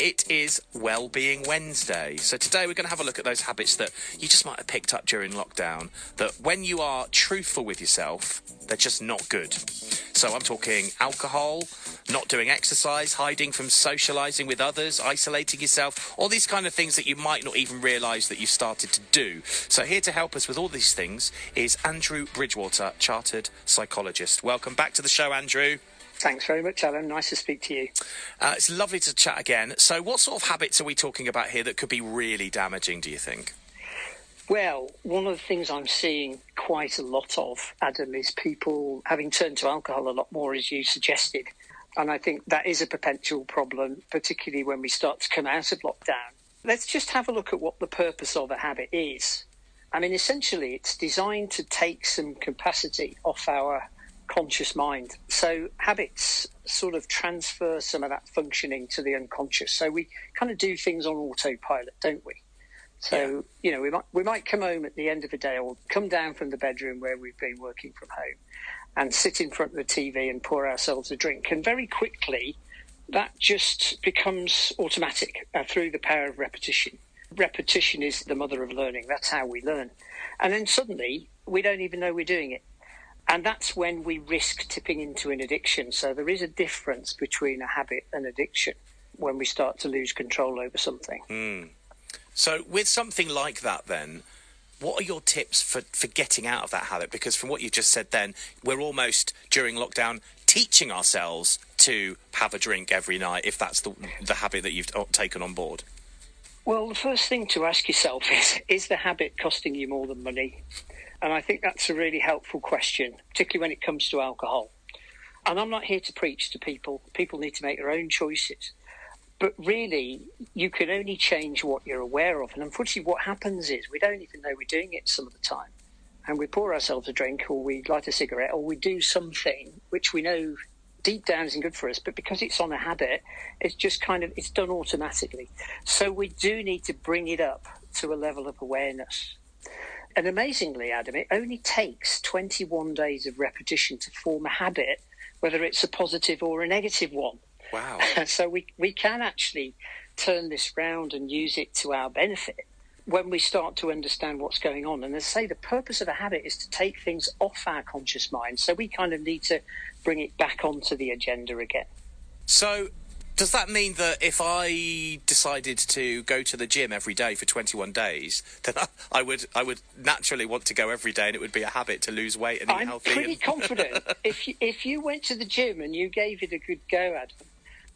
It is Wellbeing Wednesday. So today we're going to have a look at those habits that you just might have picked up during lockdown. That when you are truthful with yourself, they're just not good. So I'm talking alcohol, not doing exercise, hiding from socializing with others, isolating yourself, all these kind of things that you might not even realize that you've started to do. So here to help us with all these things is Andrew Bridgewater, chartered psychologist. Welcome back to the show, Andrew. Thanks very much, Alan. Nice to speak to you. Uh, it's lovely to chat again. So, what sort of habits are we talking about here that could be really damaging, do you think? Well, one of the things I'm seeing quite a lot of, Adam, is people having turned to alcohol a lot more, as you suggested. And I think that is a potential problem, particularly when we start to come out of lockdown. Let's just have a look at what the purpose of a habit is. I mean, essentially, it's designed to take some capacity off our conscious mind. So habits sort of transfer some of that functioning to the unconscious. So we kind of do things on autopilot, don't we? So yeah. you know, we might we might come home at the end of the day, or come down from the bedroom where we've been working from home, and sit in front of the TV and pour ourselves a drink, and very quickly that just becomes automatic uh, through the power of repetition. Repetition is the mother of learning. That's how we learn, and then suddenly we don't even know we're doing it. And that's when we risk tipping into an addiction. So there is a difference between a habit and addiction when we start to lose control over something. Mm. So, with something like that, then, what are your tips for, for getting out of that habit? Because from what you just said, then, we're almost during lockdown teaching ourselves to have a drink every night if that's the, the habit that you've taken on board. Well, the first thing to ask yourself is is the habit costing you more than money? And I think that's a really helpful question, particularly when it comes to alcohol. And I'm not here to preach to people. People need to make their own choices. But really, you can only change what you're aware of. And unfortunately, what happens is we don't even know we're doing it some of the time. And we pour ourselves a drink, or we light a cigarette, or we do something which we know deep down isn't good for us, but because it's on a habit, it's just kind of it's done automatically. So we do need to bring it up to a level of awareness. And amazingly, Adam, it only takes 21 days of repetition to form a habit, whether it's a positive or a negative one. Wow. so we, we can actually turn this round and use it to our benefit when we start to understand what's going on. And as I say, the purpose of a habit is to take things off our conscious mind. So we kind of need to bring it back onto the agenda again. So does that mean that if I decided to go to the gym every day for 21 days, then I would I would naturally want to go every day, and it would be a habit to lose weight and eat I'm healthy? I'm pretty and... confident if you, if you went to the gym and you gave it a good go, Adam, at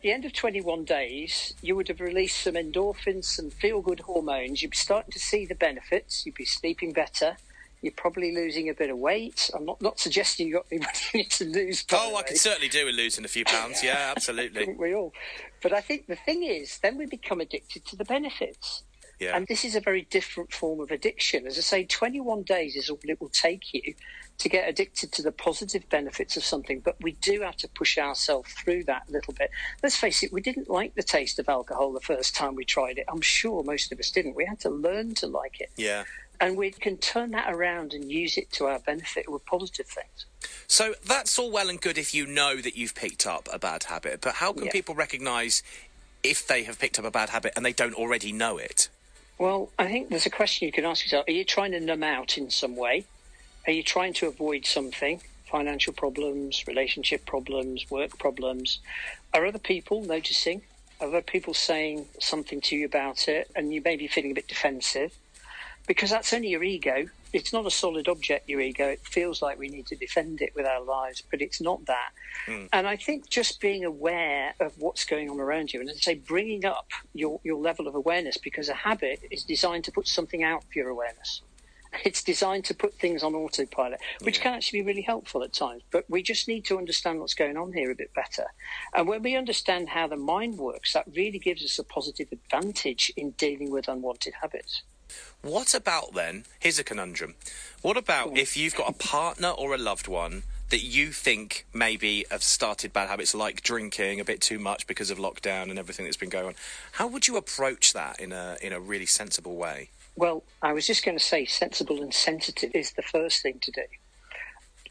the end of 21 days, you would have released some endorphins, some feel good hormones. You'd be starting to see the benefits. You'd be sleeping better. You're probably losing a bit of weight. I'm not, not suggesting you've got anybody to lose. Oh, I could certainly do with losing a few pounds. Yeah, absolutely. we all. But I think the thing is, then we become addicted to the benefits. Yeah. And this is a very different form of addiction. As I say, 21 days is all it will take you to get addicted to the positive benefits of something, but we do have to push ourselves through that a little bit. Let's face it, we didn't like the taste of alcohol the first time we tried it. I'm sure most of us didn't. We had to learn to like it. Yeah and we can turn that around and use it to our benefit with positive things. So that's all well and good if you know that you've picked up a bad habit, but how can yeah. people recognise if they have picked up a bad habit and they don't already know it? Well, I think there's a question you can ask yourself: Are you trying to numb out in some way? Are you trying to avoid something? Financial problems, relationship problems, work problems. Are other people noticing? Are other people saying something to you about it, and you may be feeling a bit defensive? Because that's only your ego. It's not a solid object, your ego. It feels like we need to defend it with our lives, but it's not that. Mm. And I think just being aware of what's going on around you, and as I say, bringing up your, your level of awareness, because a habit is designed to put something out for your awareness. It's designed to put things on autopilot, which yeah. can actually be really helpful at times. But we just need to understand what's going on here a bit better. And when we understand how the mind works, that really gives us a positive advantage in dealing with unwanted habits. What about then? Here's a conundrum. What about if you've got a partner or a loved one that you think maybe have started bad habits like drinking a bit too much because of lockdown and everything that's been going on? How would you approach that in a in a really sensible way? Well, I was just going to say sensible and sensitive is the first thing to do.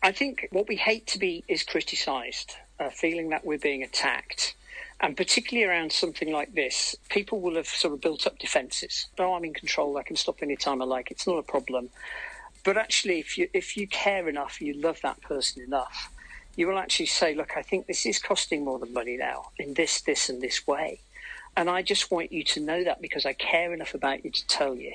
I think what we hate to be is criticised, uh, feeling that we're being attacked And particularly around something like this, people will have sort of built up defences. Oh, I'm in control. I can stop any time I like. It's not a problem. But actually, if you if you care enough, you love that person enough, you will actually say, look, I think this is costing more than money now in this, this, and this way. And I just want you to know that because I care enough about you to tell you.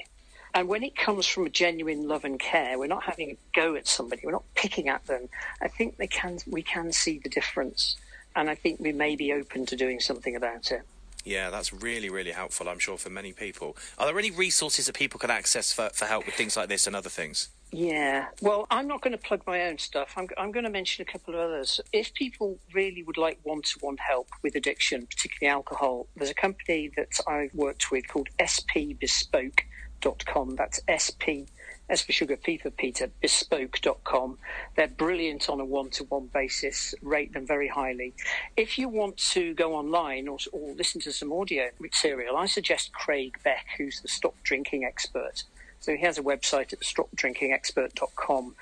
And when it comes from a genuine love and care, we're not having a go at somebody, we're not picking at them. I think they can, we can see the difference. And I think we may be open to doing something about it. Yeah, that's really, really helpful, I'm sure, for many people. Are there any resources that people can access for, for help with things like this and other things? Yeah, well, I'm not going to plug my own stuff. I'm, I'm going to mention a couple of others. If people really would like one to one help with addiction, particularly alcohol, there's a company that I've worked with called spbespoke.com. That's SP, S for sugar, P for Peter, bespoke.com. They're brilliant on a one to one basis, rate them very highly. If you want to go online or, or listen to some audio material, I suggest Craig Beck, who's the stop drinking expert. So he has a website at stopdrinkingexpert.com.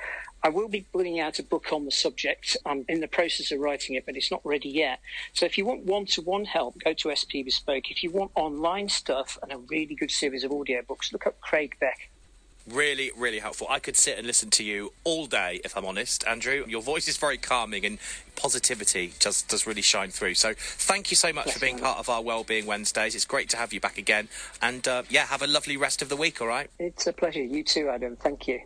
I will be putting out a book on the subject. I'm in the process of writing it, but it's not ready yet. So if you want one-to-one help, go to SP Bespoke. If you want online stuff and a really good series of audiobooks, look up Craig Beck. Really, really helpful. I could sit and listen to you all day, if I'm honest, Andrew. Your voice is very calming and positivity just does really shine through. So thank you so much yes, for being part of our Wellbeing Wednesdays. It's great to have you back again. And uh, yeah, have a lovely rest of the week, all right? It's a pleasure. You too, Adam. Thank you.